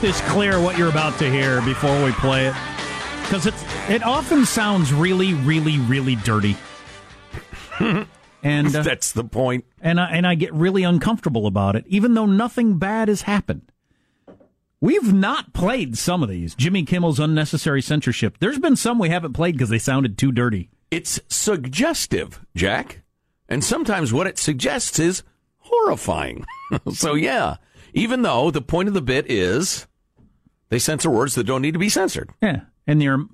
This clear what you're about to hear before we play it, because it it often sounds really, really, really dirty. and uh, That's the point. and I, and I get really uncomfortable about it, even though nothing bad has happened. We've not played some of these. Jimmy Kimmel's unnecessary censorship. There's been some we haven't played because they sounded too dirty. It's suggestive, Jack. And sometimes what it suggests is horrifying. so, yeah, even though the point of the bit is they censor words that don't need to be censored. Yeah, and you're.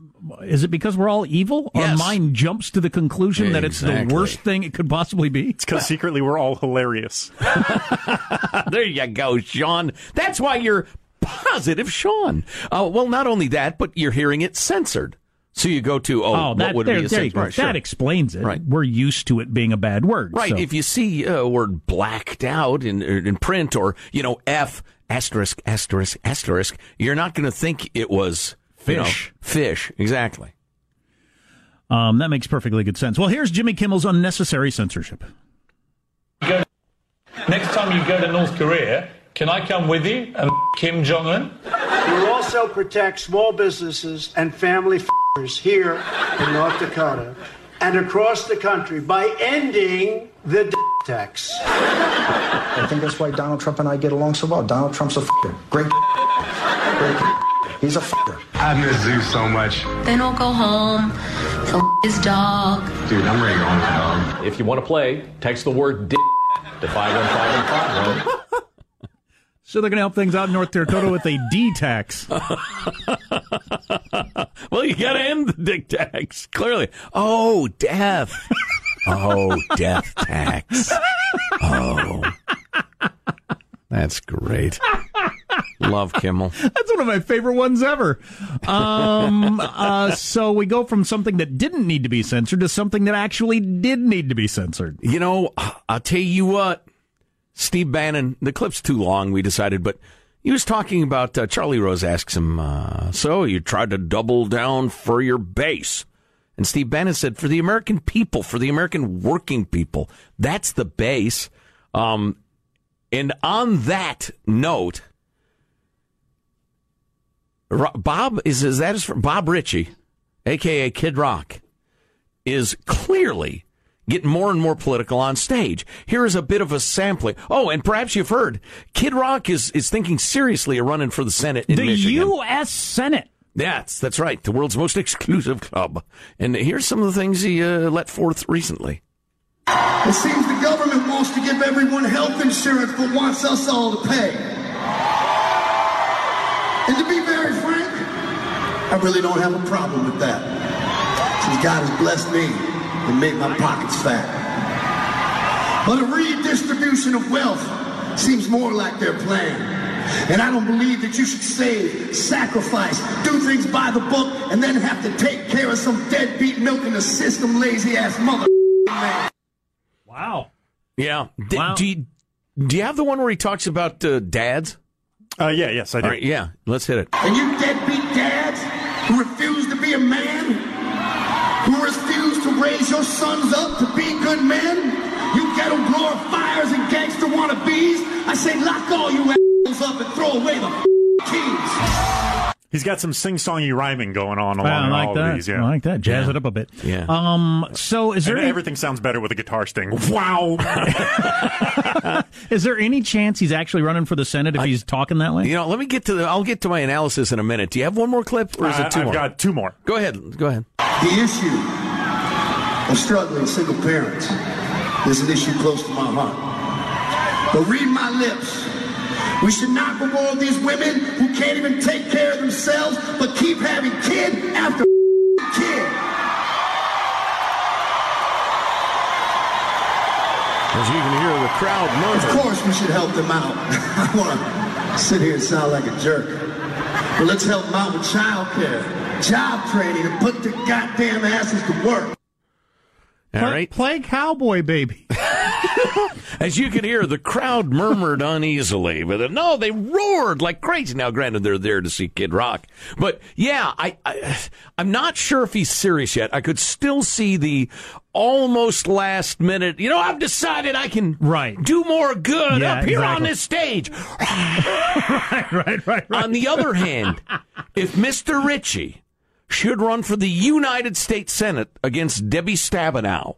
Is it because we're all evil? Our mind jumps to the conclusion that it's the worst thing it could possibly be. It's because secretly we're all hilarious. there you go, Sean. That's why you're positive, Sean. Uh, well, not only that, but you're hearing it censored. So you go to, oh, Oh, what that, would there, be a there you censor? go. Right, sure. That explains it. Right. We're used to it being a bad word. Right. so- If you see a word blacked out in in print or you know F asterisk asterisk asterisk, you're not going to think it was you know, Fish. fish. Exactly. um, that makes perfectly good sense. Well, here's Jimmy Kimmel's unnecessary censorship. Next time you go to North Korea, can I come with you and Kim Jong Un? We will also protect small businesses and family f***ers here in North Dakota and across the country by ending the d- tax. I think that's why Donald Trump and I get along so well. Donald Trump's a f***er. Great. Great. He's a f***er. I miss Zeus so much. Then he'll go home, he'll his dog. Dude, I'm ready to go home. If you want to play, text the word D to 515 So they're going to help things out in North Dakota with a D tax. Well, you got to end the dick tax clearly. Oh, death. oh, death tax. Oh, that's great. Love Kimmel. That's one of my favorite ones ever. Um, uh, so we go from something that didn't need to be censored to something that actually did need to be censored. You know, I'll tell you what, Steve Bannon, the clip's too long, we decided, but he was talking about uh, Charlie Rose asks him, uh, So you tried to double down for your base. And Steve Bannon said, For the American people, for the American working people, that's the base. Um, and on that note, Bob is, is that is Bob Ritchie, aka Kid Rock, is clearly getting more and more political on stage. Here is a bit of a sampling. Oh, and perhaps you've heard Kid Rock is is thinking seriously of running for the Senate in the Michigan. U.S. Senate. That's that's right, the world's most exclusive club. And here's some of the things he uh, let forth recently. It seems the government wants to give everyone health insurance, but wants us all to pay. And to be very frank, I really don't have a problem with that. Since God has blessed me and make my pockets fat. But a redistribution of wealth seems more like their plan. And I don't believe that you should save, sacrifice, do things by the book, and then have to take care of some deadbeat milking the system lazy ass mother man. Wow. Yeah. D- Do, you, do you have the one where he talks about uh, dads? Uh, yeah, yes, I do. All right, yeah, let's hit it. And you deadbeat dads who refuse to be a man, who refuse to raise your sons up to be good men, you ghetto glorifiers and gangster wannabes, I say lock all you assholes up and throw away the keys. He's got some sing-songy rhyming going on along I like all that. of these. Yeah, I like that. Jazz Yeah. it up a bit. Yeah. Um. So, is there any, everything sounds better with a guitar sting. Wow. is there any chance he's actually running for the Senate if he's talking that way? You know, let me get to the. I'll get to my analysis in a minute. Do you have one more clip, or is Uh, it two I've more? got two more. Go ahead. Go ahead. The issue of struggling single parents is an issue close to my heart. But read my lips. We should not reward these women who can't even take care of themselves, but keep having kid after kid. As you can hear the crowd Of course we should help them out. I want to sit here and sound like a jerk. But let's help them out with child care, job training, and put their goddamn asses to work. All right. Play cowboy, baby. As you can hear, the crowd murmured uneasily, but no, they roared like crazy. Now, granted, they're there to see Kid Rock, but yeah, I, I I'm not sure if he's serious yet. I could still see the almost last minute. You know, I've decided I can right do more good Yeah, up here on this stage. right, right, right. On the other hand, if Mr. Ritchie should run for the United States Senate against Debbie Stabenow,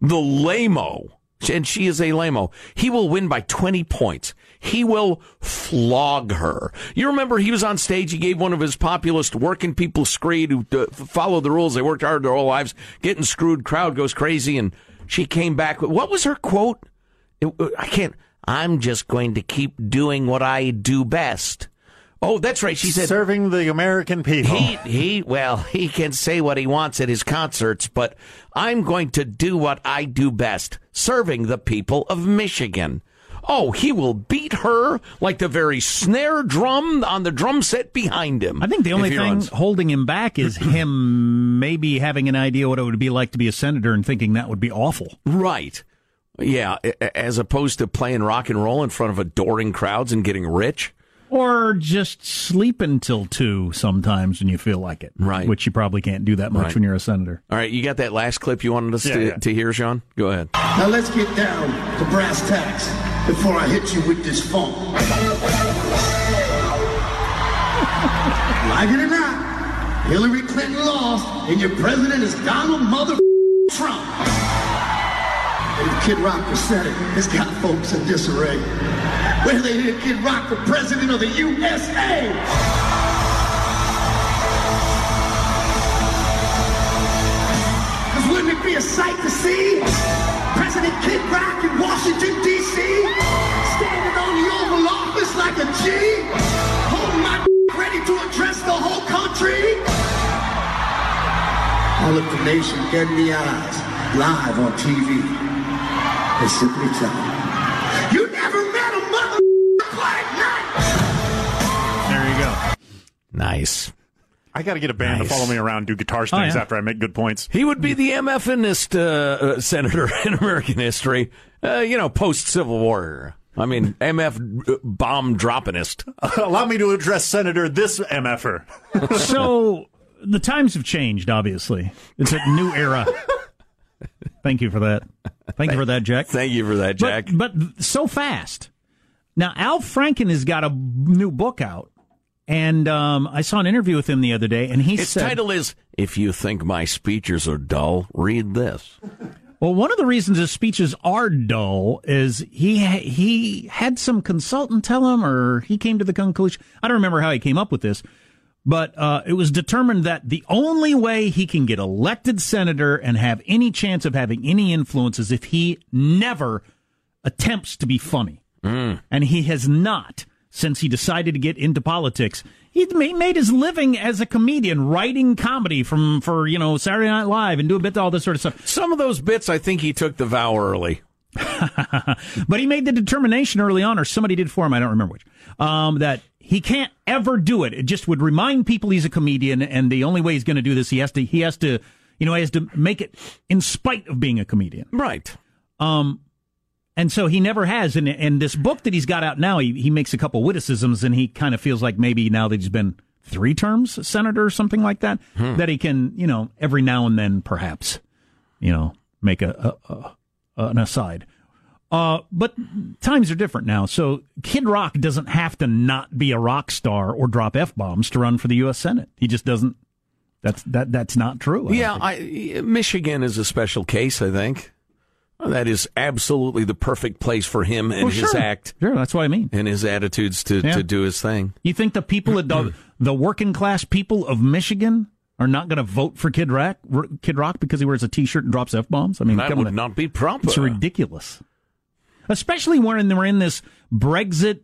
the lamo, and she is a lamo, he will win by 20 points. He will flog her. You remember he was on stage, he gave one of his populist working people screed who uh, followed the rules. They worked hard their whole lives, getting screwed, crowd goes crazy, and she came back. What was her quote? It- uh, I can't. I'm just going to keep doing what I do best. Oh, that's right. She said, Serving the American people. he, he, well, he can say what he wants at his concerts, but I'm going to do what I do best, serving the people of Michigan. Oh, he will beat her like the very snare drum on the drum set behind him. I think the only thing runs. holding him back is him maybe having an idea what it would be like to be a senator and thinking that would be awful. Right. Yeah, a- a- as opposed to playing rock and roll in front of adoring crowds and getting rich. Or just sleep until two sometimes when you feel like it. Right. Which you probably can't do that much Right. when you're a senator. All right, you got that last clip you wanted us Yeah, to, yeah. to hear, Sean? Go ahead. Now let's get down to brass tacks before I hit you with this phone. like it or not, Hillary Clinton lost, and your president is Donald Mother Trump. Kid Rock for Senate, it's got folks in disarray. Where they did Kid Rock for president of the USA. Wouldn't it be a sight to see? President Kid Rock in Washington, D.C. Standing on the Oval Office like a G. Holding my ready to address the whole country. All of the nation in the eyes, live on TV. And simply tell them, you never met a mother like night. Nice. I got to get a band Nice. to follow me around, do guitar Oh, yeah. after I make good points. He would be the MFNist uh, uh, senator in American history, uh, you know, post Civil War. I mean, MF bomb droppingist. Allow me to address Senator this MFer. so the times have changed. Obviously, it's a new era. Thank you for that. Thank you for that, Jack. Thank you for that, Jack. But, but so fast. Now, Al Franken has got a new book out, and um, I saw an interview with him the other day, and he Its said, title is "If You Think My Speeches Are Dull, Read This." Well, one of the reasons his speeches are dull is he he had some consultant tell him, or he came to the conclusion. I don't remember how he came up with this, but uh, it was determined that the only way he can get elected senator and have any chance of having any influence is if he never attempts to be funny, and he has not since he decided to get into politics. He ma- made his living as a comedian, writing comedy from for you know Saturday Night Live and do a bit to all this sort of stuff. Some of those bits, I think he took the vow early. but he made the determination early on, or somebody did for him, I don't remember which, um, that he can't ever do it. It just would remind people he's a comedian, and the only way he's going to do this, he has to, he has to, you know, he has to make it in spite of being a comedian. Right. Um, and so he never has. And, and this book that he's got out now, he, he makes a couple witticisms, and he kind of feels like maybe now that he's been three terms senator or something like that, Hmm. that he can, you know, every now and then perhaps, you know, make a, a, a an aside. Uh, but times are different now. So Kid Rock doesn't have to not be a rock star or drop f bombs to run for the U.S. Senate. He just doesn't. That's that. That's not true. I yeah, I, Michigan is a special case. I think that is absolutely the perfect place for him and Well, his sure. act. Sure, that's what I mean. And his attitudes to, Yeah. to do his thing. You think the people at the, the working class people of Michigan are not going to vote for Kid Rock, Kid Rock because he wears a T-shirt and drops f bombs? I mean, That would on. not be proper. It's ridiculous, especially when we're in this Brexit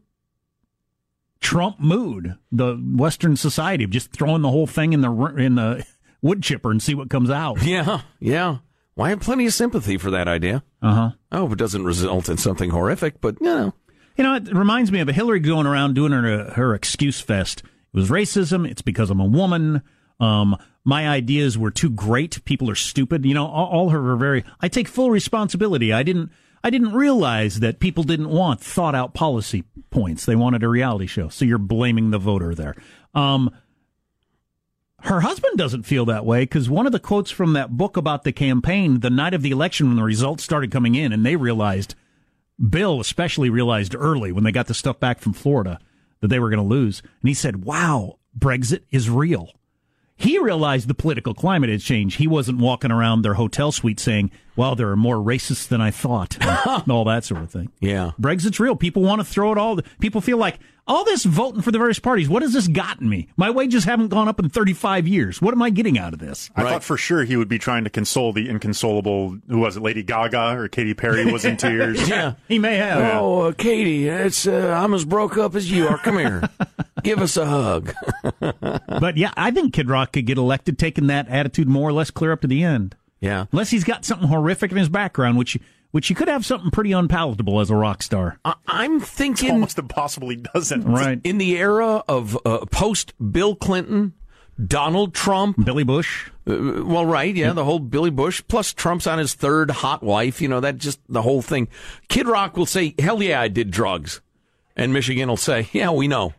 Trump mood. The Western society of just throwing the whole thing in the in the wood chipper and see what comes out. Yeah, yeah. Well, I have plenty of sympathy for that idea. Uh huh. I hope it doesn't result in something horrific, but you know. You know, it reminds me of Hillary going around doing her her excuse fest. It was racism. It's because I'm a woman. Um, my ideas were too great. People are stupid. You know, all, all her were very. I take full responsibility. I didn't. I didn't realize that people didn't want thought out policy points. They wanted a reality show. So you're blaming the voter there. Um, her husband doesn't feel that way because one of the quotes from that book about the campaign, the night of the election, when the results started coming in, and they realized Bill especially realized early when they got the stuff back from Florida that they were going to lose. And he said, Wow, Brexit is real. He realized the political climate had changed. He wasn't walking around their hotel suite saying, Well, there are more racists than I thought, and all that sort of thing. Yeah. Brexit's real. People want to throw it all. People feel like all this voting for the various parties. What has this gotten me? My wages haven't gone up in 35 years. What am I getting out of this? I thought for sure he would be trying to console the inconsolable. Who was it? Lady Gaga or Katy Perry was in tears. Yeah. He may have. Oh, uh, Katie, it's uh, I'm as broke up as you are. Come here, give us a hug. but yeah, I think Kid Rock could get elected taking that attitude more or less clear up to the end. Yeah. Unless he's got something horrific in his background, which which he could have something pretty unpalatable as a rock star. I- I'm thinking It's almost impossible he doesn't. Right. in the era of uh, post Bill Clinton, Donald Trump, Billy Bush. Uh, well, right, yeah, the whole Billy Bush plus Trump's on his third hot wife. You know that just the whole thing. Kid Rock will say, "Hell yeah, I did drugs," and Michigan will say, "Yeah, we know."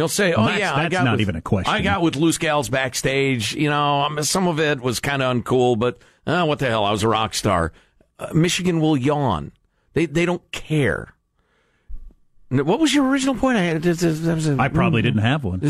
They'll say, Well, "Oh that's- yeah, I got not with- even a question. I got with loose gals backstage. You know, some of it was kind of uncool, but uh, what the hell? I was a rock star." Uh, Michigan will yawn. They they don't care. What was your original point? I had. I probably didn't have one.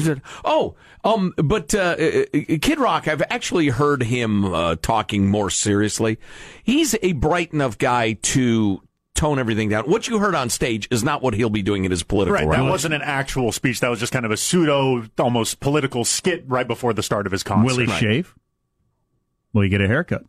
Oh, um, but uh, uh, Kid Rock, I've actually heard him uh, talking more seriously. He's a bright enough guy to tone everything down. What you heard on stage is not what he'll be doing in his political Right, that wasn't an actual speech. That was just kind of a pseudo, almost political skit right before the start of his concert. Will he Right. shave? Will he get a haircut?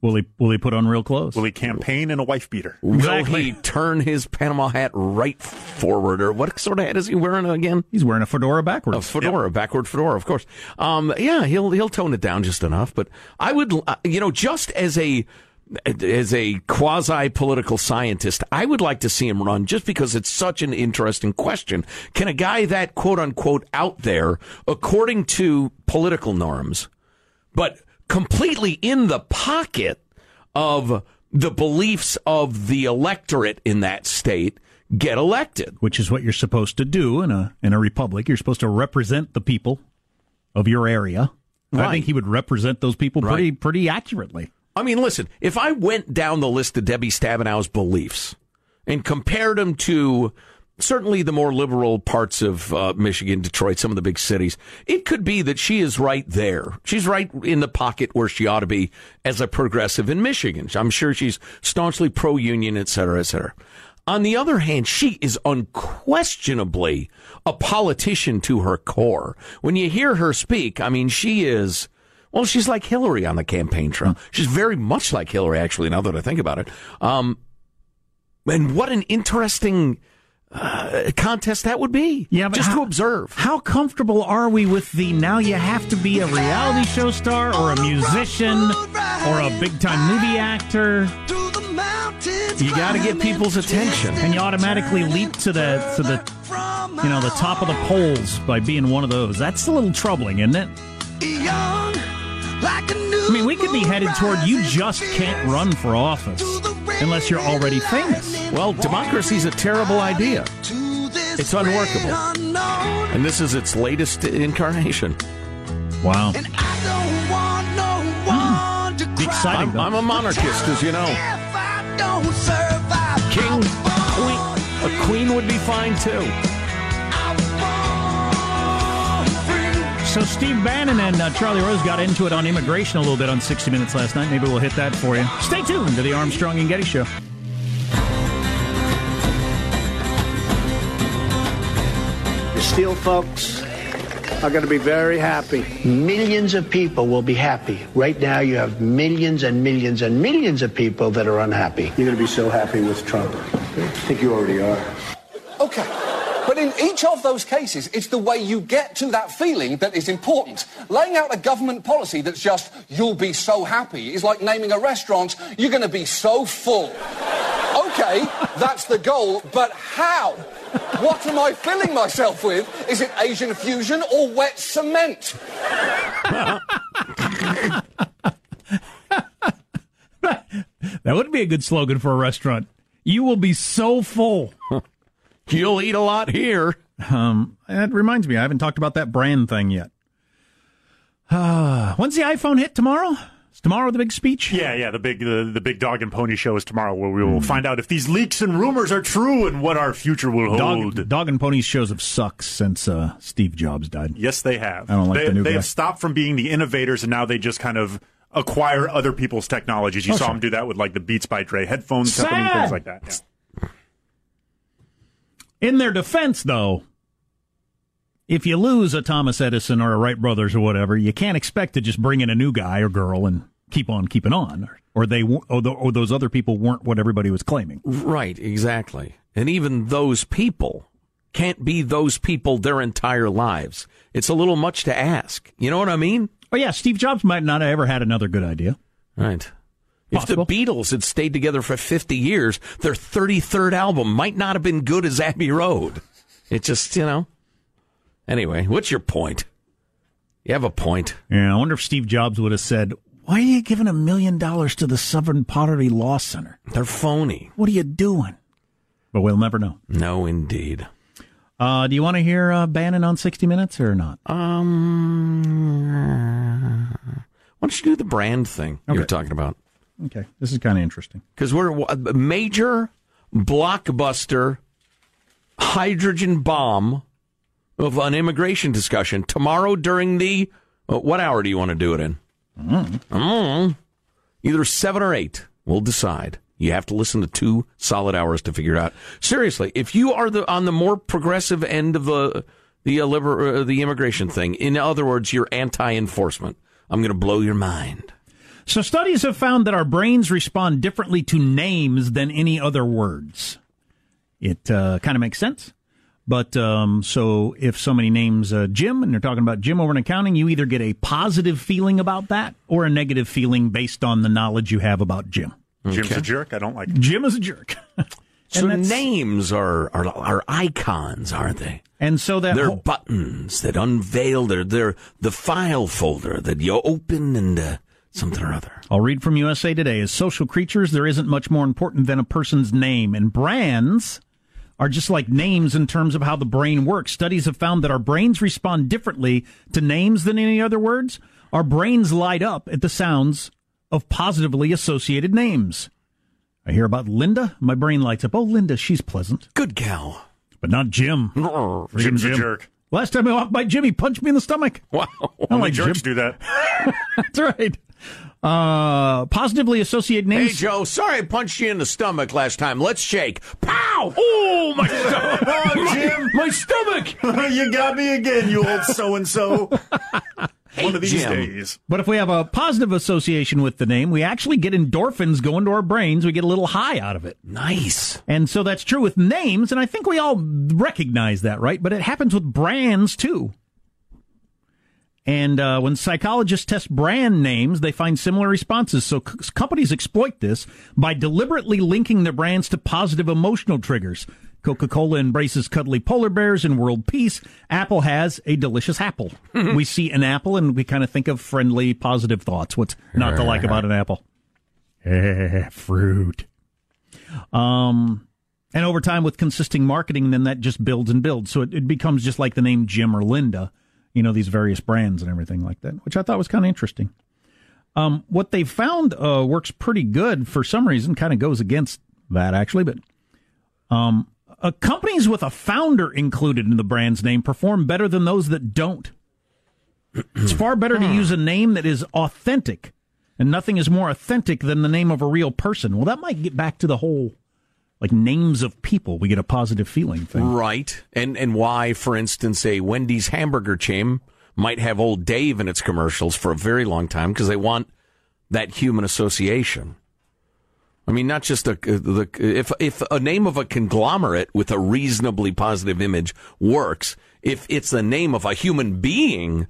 Will he will he put on real clothes? Will he campaign in a wife beater? Will Exactly. he turn his Panama hat right forward, or what sort of hat is he wearing again? He's wearing a fedora backwards. A fedora, backward fedora, of course. Um, yeah, he'll he'll tone it down just enough. But I would, uh, you know, just as a as a quasi political scientist, I would like to see him run just because it's such an interesting question. Can a guy that quote unquote out there, according to political norms, but completely in the pocket of the beliefs of the electorate in that state, get elected? Which is what you're supposed to do in a in a republic. You're supposed to represent the people of your area. Right. I think he would represent those people pretty Right. pretty accurately. I mean, listen, if I went down the list of Debbie Stabenow's beliefs and compared them to certainly the more liberal parts of uh, Michigan, Detroit, some of the big cities, it could be that she is right there. She's right in the pocket where she ought to be as a progressive in Michigan. I'm sure she's staunchly pro union, et cetera, et cetera. On the other hand, she is unquestionably a politician to her core. When you hear her speak, I mean, she is. Well, she's like Hillary on the campaign trail. She's very much like Hillary, actually, now that I think about it. Um, and what an interesting uh, contest that would be. Yeah, but just how- to observe. How comfortable are we with the now you have to be a reality show star or a musician or a big time movie actor? You got to get people's attention. And you automatically leap to the to the you know the top of the polls by being one of those. That's a little troubling, isn't it? I mean, we could be headed toward you just can't run for office unless you're already famous. Well, democracy's a terrible idea. It's unworkable. And this is its latest incarnation. Wow. Be exciting, I'm, though. I'm a monarchist, as you know. King, queen, a queen would be fine too. So Steve Bannon and uh, Charlie Rose got into it on immigration a little bit on 60 Minutes last night. Maybe we'll hit that for you. Stay tuned to the Armstrong and Getty Show. The steel folks are going to be very happy. Millions of people will be happy. Right now, you have millions and millions and millions of people that are unhappy. You're going to be so happy with Trump. I think you already are. Okay. But in each of those cases, it's the way you get to that feeling that is important. Laying out a government policy that's just, you'll be so happy, is like naming a restaurant, you're going to be so full. Okay, that's the goal, but how? What am I filling myself with? Is it Asian fusion or wet cement? That wouldn't be a good slogan for a restaurant. You will be so full. You'll eat a lot here. Um, that reminds me, I haven't talked about that brand thing yet. Uh, when's the iPhone hit tomorrow? Is tomorrow the big speech? Yeah, yeah. The big the, the big dog and pony show is tomorrow, where we will find out if these leaks and rumors are true and what our future will hold. Dog, dog and pony shows have sucked since uh, Steve Jobs died. Yes, they have. I don't like they, the new They guy. have stopped from being the innovators, and now they just kind of acquire other people's technologies. You Oh, saw sure. them do that with like the Beats by Dre headphones company, Sad. things like that. Yeah. In their defense, though, if you lose a Thomas Edison or a Wright brothers or whatever, you can't expect to just bring in a new guy or girl and keep on keeping on, or, they or, the, or those other people weren't what everybody was claiming. Right, exactly. And even those people can't be those people their entire lives. It's a little much to ask. You know what I mean? Oh yeah, Steve Jobs might not have ever had another good idea. Right. If the Beatles had stayed together for 50 years, their 33rd album might not have been good as Abbey Road. It just, you know. Anyway, what's your point? You have a point. Yeah, I wonder if Steve Jobs would have said, "Why are you giving a million dollars to the Southern Poverty Law Center? They're phony. What are you doing?" But we'll never know. No, indeed. Uh, do you want to hear uh, Bannon on 60 Minutes or not? Um, why don't you do the brand thing you were talking about? Okay, this is kind of interesting. Because we're a major blockbuster hydrogen bomb of an immigration discussion tomorrow during the uh, what hour do you want to do it in? Mm. Either seven or eight. We'll decide. You have to listen to two solid hours to figure it out. Seriously, if you are the on the more progressive end of the the uh, liber, uh, the immigration thing, in other words, you're anti-enforcement. I'm going to blow your mind. So studies have found that our brains respond differently to names than any other words. It uh, kind of makes sense. But um, so if somebody names uh, Jim and they're talking about Jim over in accounting, you either get a positive feeling about that or a negative feeling based on the knowledge you have about Jim. Jim's a jerk. I don't like it. Jim is a jerk. So names are, are are icons, aren't they? And so that they're whole- buttons that unveil. They're they're the file folder that you open and uh, something or other. I'll read from USA Today. As social creatures, there isn't much more important than a person's name, and brands are just like names in terms of how the brain works. Studies have found that our brains respond differently to names than any other words. Our brains light up at the sounds of positively associated names. I hear about Linda, my brain lights up. Oh, Linda, she's pleasant. Good gal. But not Jim. Jim's a jerk. Last time I walked by Jimmy, punched me in the stomach. Wow. I don't Only like jerks Jim. do that. That's right. Uh, positively associate names. Hey. Joe, sorry I punched you in the stomach last time. Let's shake. Pow! Oh my stomach! Oh, Jim. my stomach! you got me again, you old so and so and so. One of these Jim. days. But if we have a positive association with the name, we actually get endorphins going to our brains. We get a little high out of it. Nice. And so that's true with names, and I think we all recognize that, right? But it happens with brands too. And uh, when psychologists test brand names, they find similar responses. So c- companies exploit this by deliberately linking their brands to positive emotional triggers. Coca Cola embraces cuddly polar bears and world peace. Apple has a delicious apple. we see an apple and we kind of think of friendly, positive thoughts. What's not to like about an apple? Eh, fruit. Um, and over time, with consistent marketing, then that just builds and builds. So it, it becomes just like the name Jim or Linda, you know, these various brands and everything like that, which I thought was kind of interesting. Um, what they found uh, works pretty good for some reason, kind of goes against that actually, but um, uh, companies with a founder included in the brand's name perform better than those that don't. it's far better to use a name that is authentic, and nothing is more authentic than the name of a real person. Well, that might get back to the whole like names of people. We get a positive feeling thing. Right. And and why, for instance, a Wendy's hamburger chain might have old Dave in its commercials for a very long time because they want that human association. I mean, not just a the if if a name of a conglomerate with a reasonably positive image works, if it's the name of a human being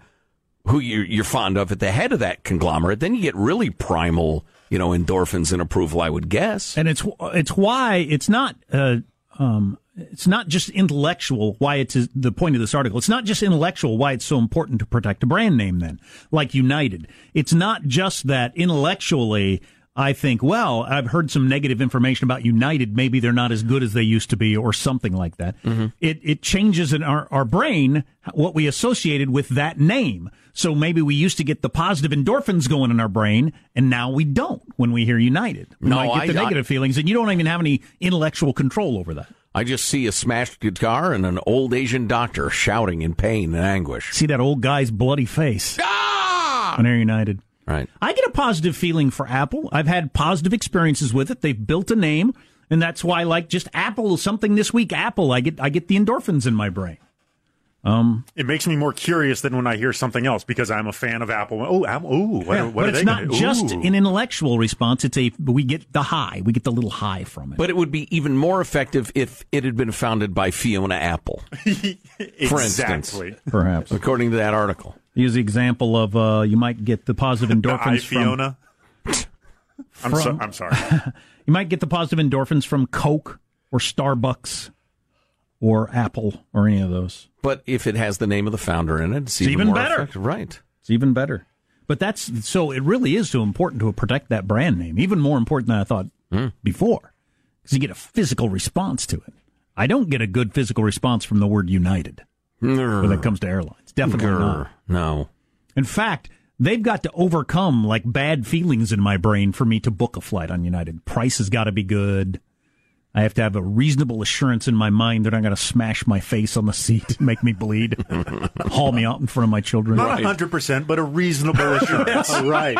who you're, fond of at the head of that conglomerate, then you get really primal, you know, endorphins and approval. I would guess. and it's it's why it's not uh, um, it's not just intellectual why it's the point of this article. It's not just intellectual why it's so important to protect a brand name. Then, like United, it's not just that intellectually. I think, well, I've heard some negative information about United. Maybe they're not as good as they used to be, or something like that. It it changes in our, our brain what we associated with that name. So maybe we used to get the positive endorphins going in our brain, and now we don't when we hear United. We No, might get the I- I- negative feelings, and you don't even have any intellectual control over that. I just see a smashed guitar and an old Asian doctor shouting in pain and anguish. See that old guy's bloody face Ah! on Air United. Right. I get a positive feeling for Apple. I've had positive experiences with it. They've built a name, and that's why, like, just Apple, something this week, Apple. I get I get the endorphins in my brain. Um, It makes me more curious than when I hear something else because I'm a fan of Apple. Oh, Apple. Ooh, what, yeah, what but are it's they not gonna, just ooh. an intellectual response. It's a we get the high. We get the little high from it. But it would be even more effective if it had been founded by Fiona Apple, for instance. Perhaps. According to that article. Use the example of uh, you might get the positive The endorphins from Fiona. I'm, so, I'm sorry. You might get the positive endorphins from Coke or Starbucks or Apple or any of those. But if it has the name of the founder in it, it's, It's even more better. effective. Right. It's even better. But that's so it really is so important to protect that brand name, even more important than I thought before, because you get a physical response to it. I don't get a good physical response from the word United when it comes to airlines. Definitely Grr. not. No. In fact, they've got to overcome like bad feelings in my brain for me to book a flight on United. Price has got to be good. I have to have a reasonable assurance in my mind they're not going to smash my face on the seat and make me bleed, haul me out in front of my children. Not a 100%, but a reasonable assurance. right.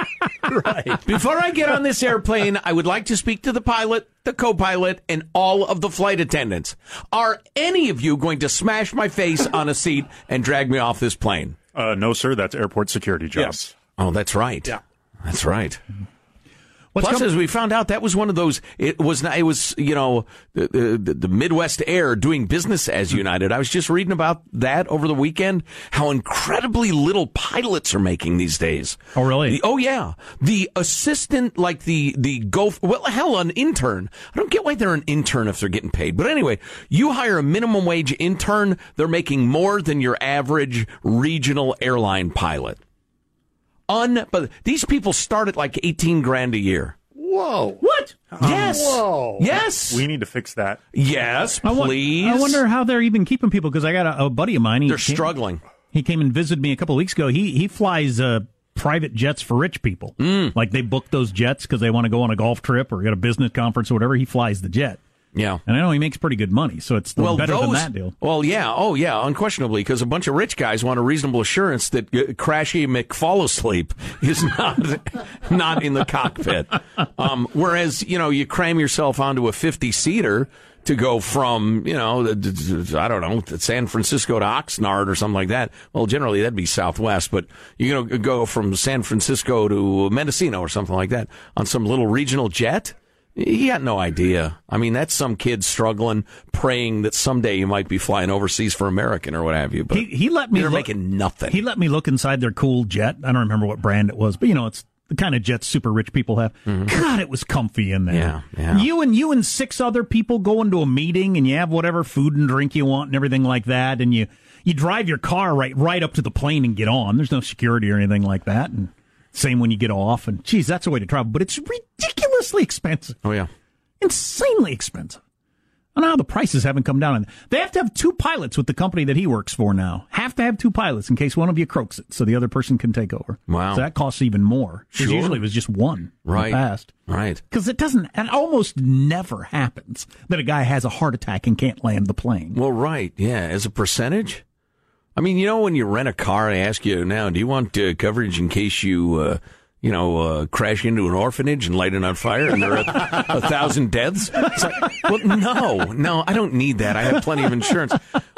Right. Before I get on this airplane, I would like to speak to the pilot, the co pilot, and all of the flight attendants. Are any of you going to smash my face on a seat and drag me off this plane? Uh, no, sir. That's airport security job. Yes. Oh, that's right. Yeah. That's right. What's Plus, as we found out, that was one of those. It was not. It was you know the, the, the Midwest Air doing business as hmm. United. I was just reading about that over the weekend. How incredibly little pilots are making these days. Oh, really? The- oh, yeah. The assistant, like the the go. Well, hell, an intern. I don't get why they're an intern if they're getting paid. But anyway, you hire a minimum wage intern, they're making more than your average regional airline pilot. Un, but these people start at like eighteen grand a year. Whoa. What? Yes. Whoa. Yes. We need to fix that. Yes, I won- please. I wonder how they're even keeping people because I got a, a buddy of mine. He They're came- struggling. He came and visited me a couple of weeks ago. He he flies uh, private jets for rich people. Mm. Like they book those jets because they want to go on a golf trip or get a business conference or whatever. He flies the jet, Yeah. and I know he makes pretty good money, so it's still better than that deal. Well, yeah, oh yeah, unquestionably, because a bunch of rich guys want a reasonable assurance that uh, Crashy McFall asleep is not not in the cockpit. Um, whereas you know you cram yourself onto a fifty seater to go from you know I don't know San Francisco to Oxnard or something like that. Well, generally that'd be Southwest, but you know go from San Francisco to Mendocino or something like that on some little regional jet. He got no idea. I mean, that's some kid struggling, praying that someday you might be flying overseas for American or what have you. But He he let me they're look- making nothing. He let me look inside their cool jet. I don't remember what brand it was, but you know it's the kind of jets super rich people have. God, it was comfy in there. Mm-hmm. Yeah, yeah. You and you and six other people go into a meeting and you have whatever food and drink you want and everything like that, and you you drive your car right right up to the plane and get on. There's no security or anything like that, and same when you get off. And geez, that's a way to travel, but it's ridiculously expensive, oh yeah. insanely expensive. I don't know how the prices haven't come down. They have to have two pilots with the company that he works for now. Have to have two pilots in case one of you croaks it, so the other person can take over. Wow. So that costs even more. 'Cause Sure. Usually it was just one Right. in the past. Right. Because it doesn't, it almost never happens that a guy has a heart attack and can't land the plane. Well, right. Yeah. As a percentage. I mean, you know, when you rent a car, I ask you now, do you want uh, coverage in case you, uh, you know, uh, crash into an orphanage and light it on fire and there are a, a thousand deaths? It's like, well, no, no, I don't need that. I have plenty of insurance.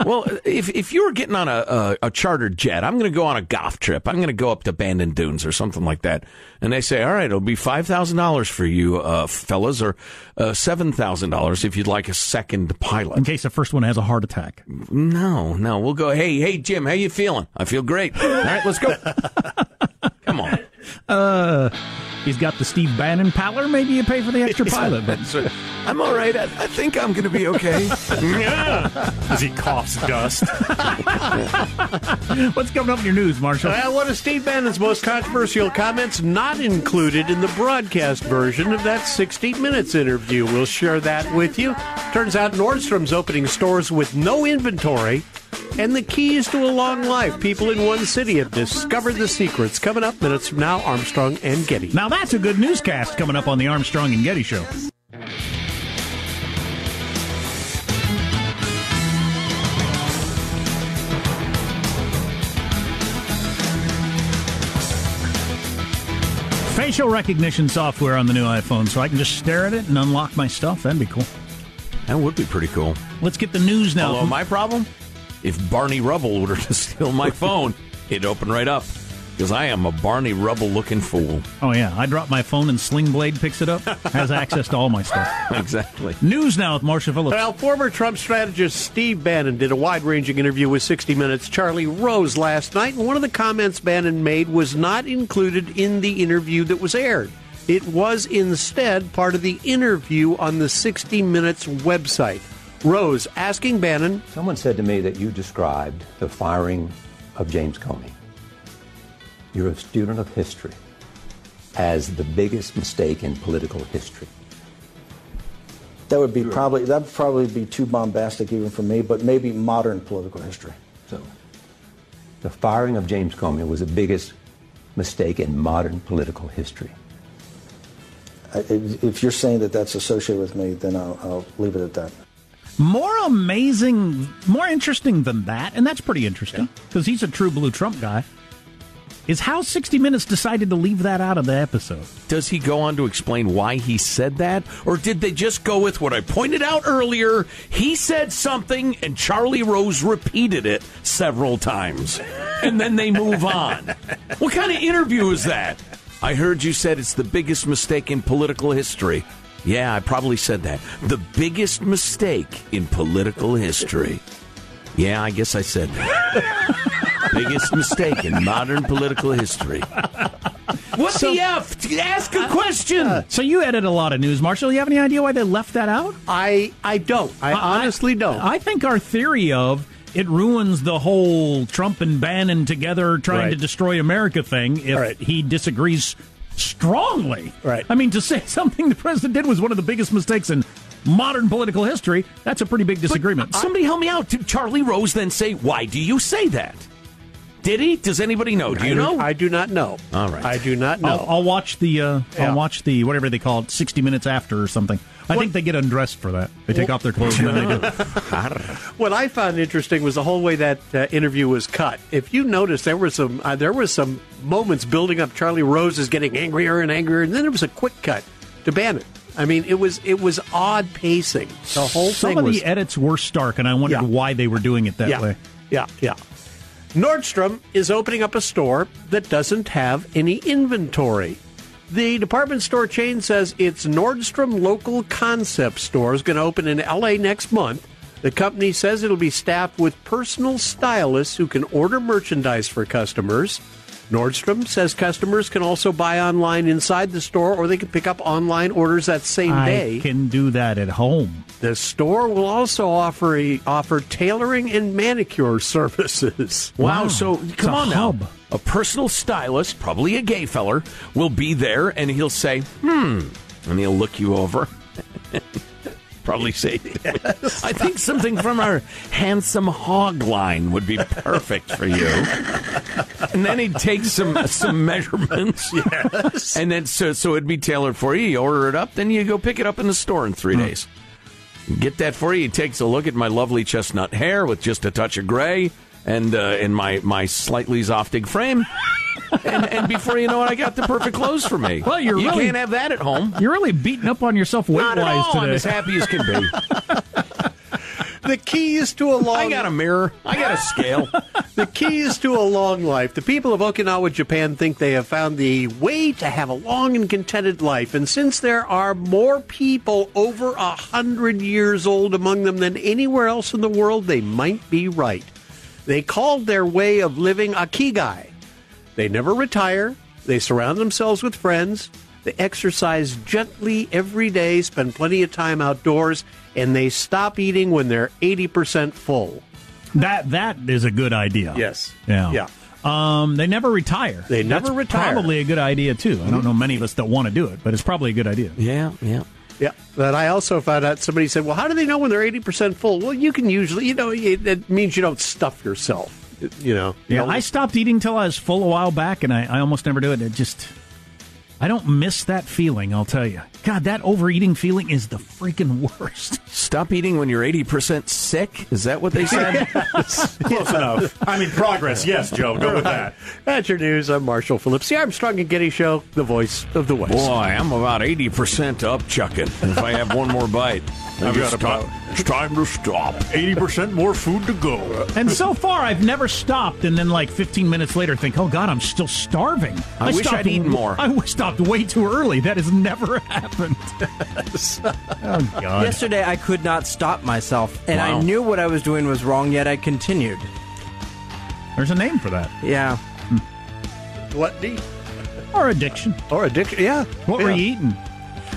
Well, if if you were getting on a, a, a chartered jet, I'm going to go on a golf trip. I'm going to go up to Bandon Dunes or something like that. And they say, all right, it'll be $5,000 for you, uh, fellas, or uh, $7,000 if you'd like a second pilot. In case the first one has a heart attack. No, no. We'll go. Hey, hey, Jim, how you feeling? I feel great. All right, let's go. Come on. Uh, he's got the Steve Bannon pallor. Maybe you pay for the extra pilot. But I'm all right. I, I think I'm going to be okay. As he coughs dust. what's coming up in your news, Marshall? Well, one of Steve Bannon's most controversial comments not included in the broadcast version of that 60 Minutes interview. We'll share that with you. Turns out Nordstrom's opening stores with no inventory and the keys to a long life. People in one city have discovered the secrets. Coming up minutes from now, Armstrong and Getty. Now that's a good newscast coming up on the Armstrong and Getty Show. Facial recognition software on the new iPhone, so I can just stare at it and unlock my stuff. That'd be cool. That would be pretty cool. Let's get the news now. Although my problem, if Barney Rubble were to steal my phone, it'd open right up because I am a Barney Rubble looking fool. Oh yeah, I drop my phone and Sling Blade picks it up. Has access to all my stuff. exactly. News now with Marshall Phillips. Well, former Trump strategist Steve Bannon did a wide ranging interview with 60 Minutes' Charlie Rose last night, and one of the comments Bannon made was not included in the interview that was aired. It was instead part of the interview on the 60 Minutes website. Rose asking Bannon. Someone said to me that you described the firing of James Comey. You're a student of history as the biggest mistake in political history. That would be probably that would probably be too bombastic even for me, but maybe modern political history. So, the firing of James Comey was the biggest mistake in modern political history. If if you're saying that that's associated with me, then I'll, I'll leave it at that. More amazing, more interesting than that, and that's pretty interesting because he's a true blue Trump guy. Is how 60 Minutes decided to leave that out of the episode. Does he go on to explain why he said that? Or did they just go with what I pointed out earlier? He said something and Charlie Rose repeated it several times. And then they move on. what kind of interview is that? I heard you said it's the biggest mistake in political history. Yeah, I probably said that. The biggest mistake in political history. Yeah, I guess I said that. biggest mistake in modern political history. What the F? Ask a question. Uh, so you edit a lot of news, Marshall. You have any idea why they left that out? I I don't. I, honestly don't. I think our theory of it ruins the whole Trump and Bannon together trying Right. to destroy America thing if Right. he disagrees strongly. Right. I mean, to say something the president did was one of the biggest mistakes in modern political history, that's a pretty big disagreement. Somebody help me out. Did Charlie Rose then say, Why do you say that? Did he? Does anybody know? Do you I know? I do not know. All right. I do not know. I'll, I'll watch the uh, Yeah. I'll watch the whatever they call it, sixty minutes after or something. I think they get undressed for that. They take off their clothes and then they do. What I found interesting was the whole way that uh, interview was cut. If you notice, there were some uh, there were some moments building up. Charlie Rose is getting angrier and angrier, and then there was a quick cut to Bannon. I mean, it was it was odd pacing. The whole Some thing of was the edits were stark, and I wondered Yeah. why they were doing it that yeah, way. yeah, yeah. Nordstrom is opening up a store that doesn't have any inventory. The department store chain says its Nordstrom local concept store is going to open in LA next month. The company says it'll be staffed with personal stylists who can order merchandise for customers. Nordstrom says customers can also buy online inside the store or they can pick up online orders that same I day. can do that at home. The store will also offer a, offer tailoring and manicure services. Wow, so It's come a on hub. now. A personal stylist, probably a gay feller, will be there and he'll say, hmm, and he'll look you over. probably say, I think something from our handsome hog line would be perfect for you. and then he'd take some some measurements. Yes. And then so so it'd be tailored for you. You order it up, then you go pick it up in the store in three days. Get that for you. He takes a look at my lovely chestnut hair with just a touch of gray and uh, in my, my slightly zoftig frame. and, and before you know it, I got the perfect clothes for me. Well, you're you really- can't have that at home. You're really beating up on yourself weight Not wise all. today. I'm as happy as can be. The keys to a long I got a mirror. I got a scale. the keys to a long life. The people of Okinawa, Japan think they have found the way to have a long and contented life. And since there are more people over a hundred years old among them than anywhere else in the world, they might be right. They called their way of living ikigai. They never retire. They surround themselves with friends. They exercise gently every day, spend plenty of time outdoors, and they stop eating when they're 80% full. That that is a good idea. Yes. Yeah. Yeah. Um, they never retire. They never That's retire. Probably a good idea too. I don't know many of us that want to do it, but it's probably a good idea. Yeah, yeah. Yeah, but I also found out somebody said, "Well, how do they know when they're eighty percent full?" Well, you can usually, you know, it, it means you don't stuff yourself. You know, you Yeah, don't- I stopped eating till I was full a while back, and I, I almost never do it. It just, I don't miss that feeling. I'll tell you. God, that overeating feeling is the freaking worst. Stop eating when you're 80% sick? Is that what they said? Close enough. I mean, progress. Yes, Joe. Go with that. That's your news. I'm Marshall Phillips, the Armstrong and Getty Show, the voice of the West. Boy, I'm about 80% up chucking. If I have one more bite, I I've got stop. about- It's time to stop. 80% more food to go. And so far, I've never stopped, and then like 15 minutes later, think, "Oh God, I'm still starving." I wish stopped I'd eaten more. I stopped way too early. That has never happened. oh God. Yesterday, I could not stop myself, and Wow. I knew what I was doing was wrong, yet I continued. There's a name for that. Yeah. Gluttony or addiction or addiction. Yeah. What were you eating?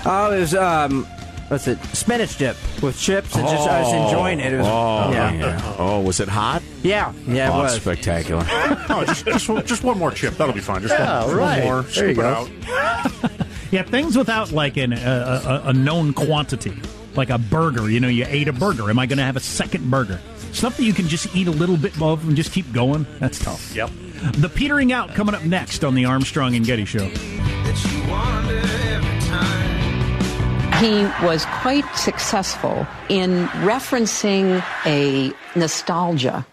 Oh, it was um, what's it? Spinach dip with chips. And just I was oh. enjoying it. It was Oh, yeah. yeah. Oh, was it hot? Yeah, yeah, it oh, was. spectacular. Oh, just, just, one- just one more chip. That'll be fine. Just Yeah, one, right. one more. There you Scoop it go. out. Yeah, things without like an, a, a, a known quantity, like a burger. You know, you ate a burger. Am I going to have a second burger? Stuff that you can just eat a little bit of and just keep going. That's tough. Yep. The petering out coming up next on the Armstrong and Getty Show. He was quite successful in referencing a nostalgia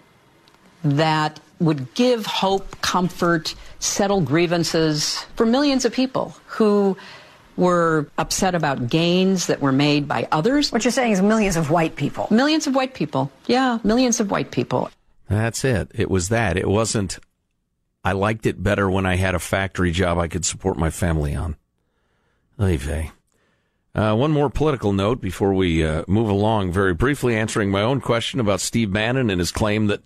that would give hope, comfort, settle grievances for millions of people who were upset about gains that were made by others. What you're saying is millions of white people. Millions of white people. Yeah, millions of white people. That's it. It was that. It wasn't I liked it better when I had a factory job I could support my family on. Oy vey. Uh, one more political note before we uh, move along very briefly, answering my own question about Steve Bannon and his claim that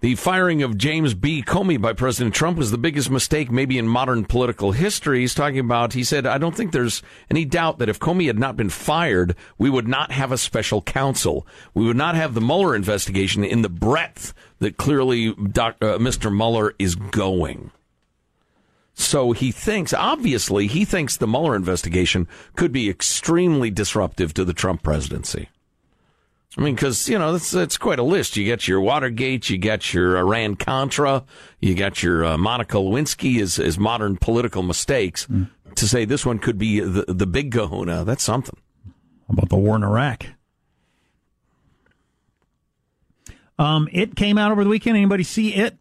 the firing of James B. Comey by President Trump was the biggest mistake maybe in modern political history. He's talking about, he said, I don't think there's any doubt that if Comey had not been fired, we would not have a special counsel. We would not have the Mueller investigation in the breadth that clearly Doc, uh, Mr. Mueller is going. So he thinks, obviously, he thinks the Mueller investigation could be extremely disruptive to the Trump presidency. I mean, because you know that's that's quite a list. You got your Watergate, you got your Iran Contra, you got your uh, Monica Lewinsky as as modern political mistakes. Mm. To say this one could be the the big Kahuna, that's something. How about the war in Iraq? Um, it came out over the weekend. Anybody see it?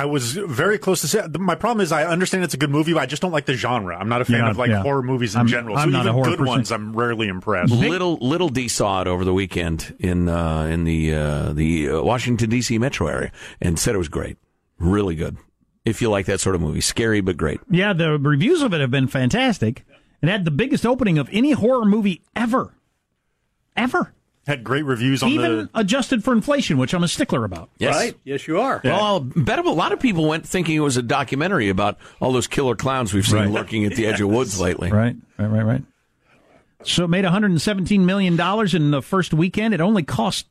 I was very close to say. My problem is I understand it's a good movie, but I just don't like the genre. I'm not a fan Yeah, of like yeah. horror movies in I'm- general. I'm so not a even horror good person. ones, I'm rarely impressed. Little little D saw it over the weekend in uh, in the uh, the uh, Washington D.C. metro area and said it was great, really good. If you like that sort of movie, scary but great. Yeah, the reviews of it have been fantastic. It had the biggest opening of any horror movie ever, ever. Had great reviews on Even the. adjusted for inflation, which I'm a stickler about. Yes. Right? Yes, you are. Well, I'll bet a lot of people went thinking it was a documentary about all those killer clowns we've seen Right. lurking at the edge of woods lately. Right, right, right, right. So it made 117 million dollars in the first weekend. It only cost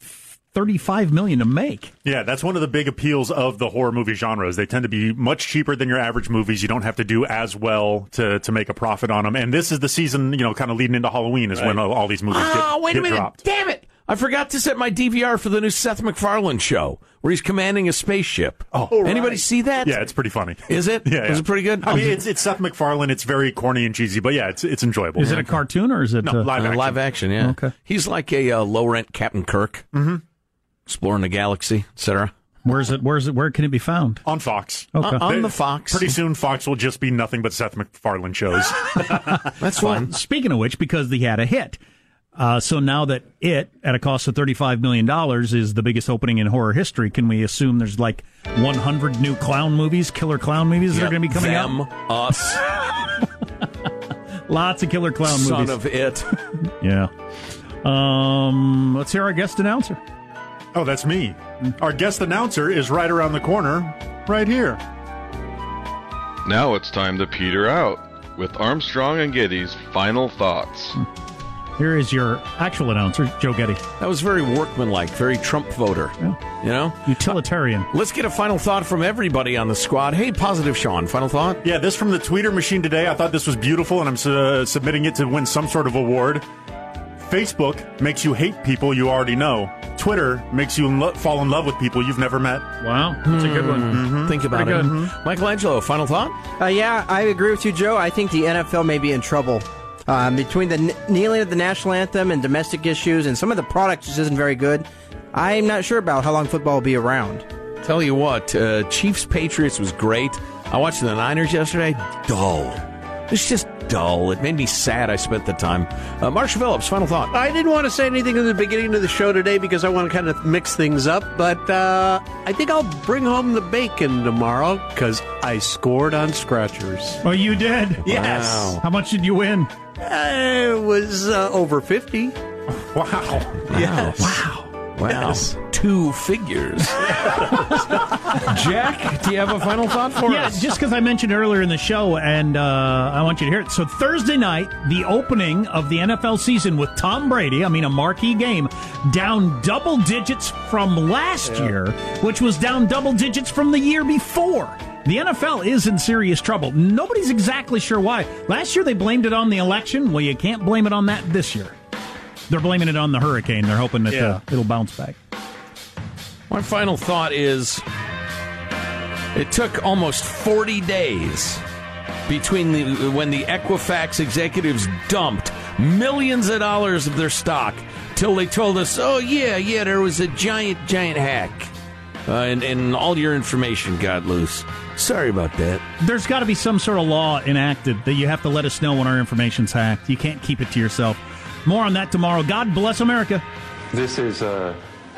35 million to make. Yeah, that's one of the big appeals of the horror movie genres. They tend to be much cheaper than your average movies. You don't have to do as well to, to make a profit on them. And this is the season, you know, kind of leading into Halloween is when all, all these movies Oh, get, wait a minute! dropped. Damn it! I forgot to set my DVR for the new Seth MacFarlane show where he's commanding a spaceship. Oh, anybody see that? Yeah, it's pretty funny. Is it? Yeah, yeah. Is it pretty good? I mean, it's, it's Seth MacFarlane. It's very corny and cheesy, but yeah, it's it's enjoyable. Is it a cartoon or is it No, uh, live Uh, action. live action, yeah. Okay. He's like a uh, low rent Captain Kirk, hmm exploring the galaxy, etc. Where's it? Where's it? Where can it be found? On Fox. Okay. Uh, on the Fox. Pretty soon, Fox will just be nothing but Seth MacFarlane shows. That's Well, speaking of which, because they had a hit. Uh, so now that it, at a cost of $35 million, is the biggest opening in horror history, can we assume there's like 100 new clown movies, killer clown movies that are going to be coming Them, out? us, Lots of killer clown son movies. Son of it. yeah. Um, let's hear our guest announcer. oh, that's me. Our guest announcer is right around the corner, right here. Now it's time to peter out with Armstrong and Getty's final thoughts. Here is your actual announcer, Joe Getty. That was very workmanlike, very Trump voter. You know? Utilitarian. Let's get a final thought from everybody on the squad. Hey, positive Sean, final thought? Yeah, this from the tweeter machine today. I thought this was beautiful, and I'm uh, submitting it to win some sort of award. Facebook makes you hate people you already know. Twitter makes you in lo- fall in love with people you've never met. Wow, that's a good one. Mhm. Think about Pretty it. good. Michelangelo, final thought? Uh, yeah, I agree with you, Joe. I think the NFL may be in trouble. Um, between the kn- kneeling of the national anthem and domestic issues, and some of the product just isn't very good. I'm not sure about how long football will be around. Tell you what, uh, Chiefs Patriots was great. I watched the Niners yesterday. Dull. It's just dull. It made me sad I spent the time. Uh, Marshall Phillips, final thought. I didn't want to say anything in the beginning of the show today because I want to kind of mix things up, but uh, I think I'll bring home the bacon tomorrow because I scored on Scratchers. Oh, you did? Yes. Wow. How much did you win? Uh, it was uh, over 50. Wow. Yes. Wow. Wow. Yes. Two figures. Jack, do you have a final thought for yeah, us? Yeah, just because I mentioned earlier in the show, and uh, I want you to hear it. So Thursday night, the opening of the NFL season with Tom Brady. I mean, a marquee game, down double digits from last year, which was down double digits from the year before. The NFL is in serious trouble. Nobody's exactly sure why. Last year they blamed it on the election. Well, you can't blame it on that this year. They're blaming it on the hurricane. They're hoping that Yeah. uh, it'll bounce back. My final thought is it took almost 40 days between the, when the Equifax executives dumped millions of dollars of their stock till they told us, oh, yeah, yeah, there was a giant, giant hack. Uh, and, and all your information got loose. Sorry about that. There's got to be some sort of law enacted that you have to let us know when our information's hacked. You can't keep it to yourself. More on that tomorrow. God bless America. This is a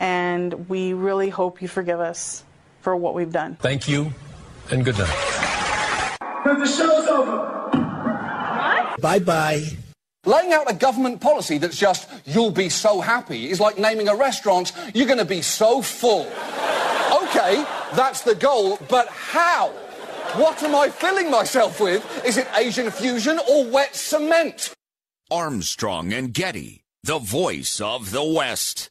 and we really hope you forgive us for what we've done. Thank you, and good night. the show's over. Bye bye. Laying out a government policy that's just, you'll be so happy, is like naming a restaurant, you're going to be so full. Okay, that's the goal, but how? What am I filling myself with? Is it Asian fusion or wet cement? Armstrong and Getty, the voice of the West.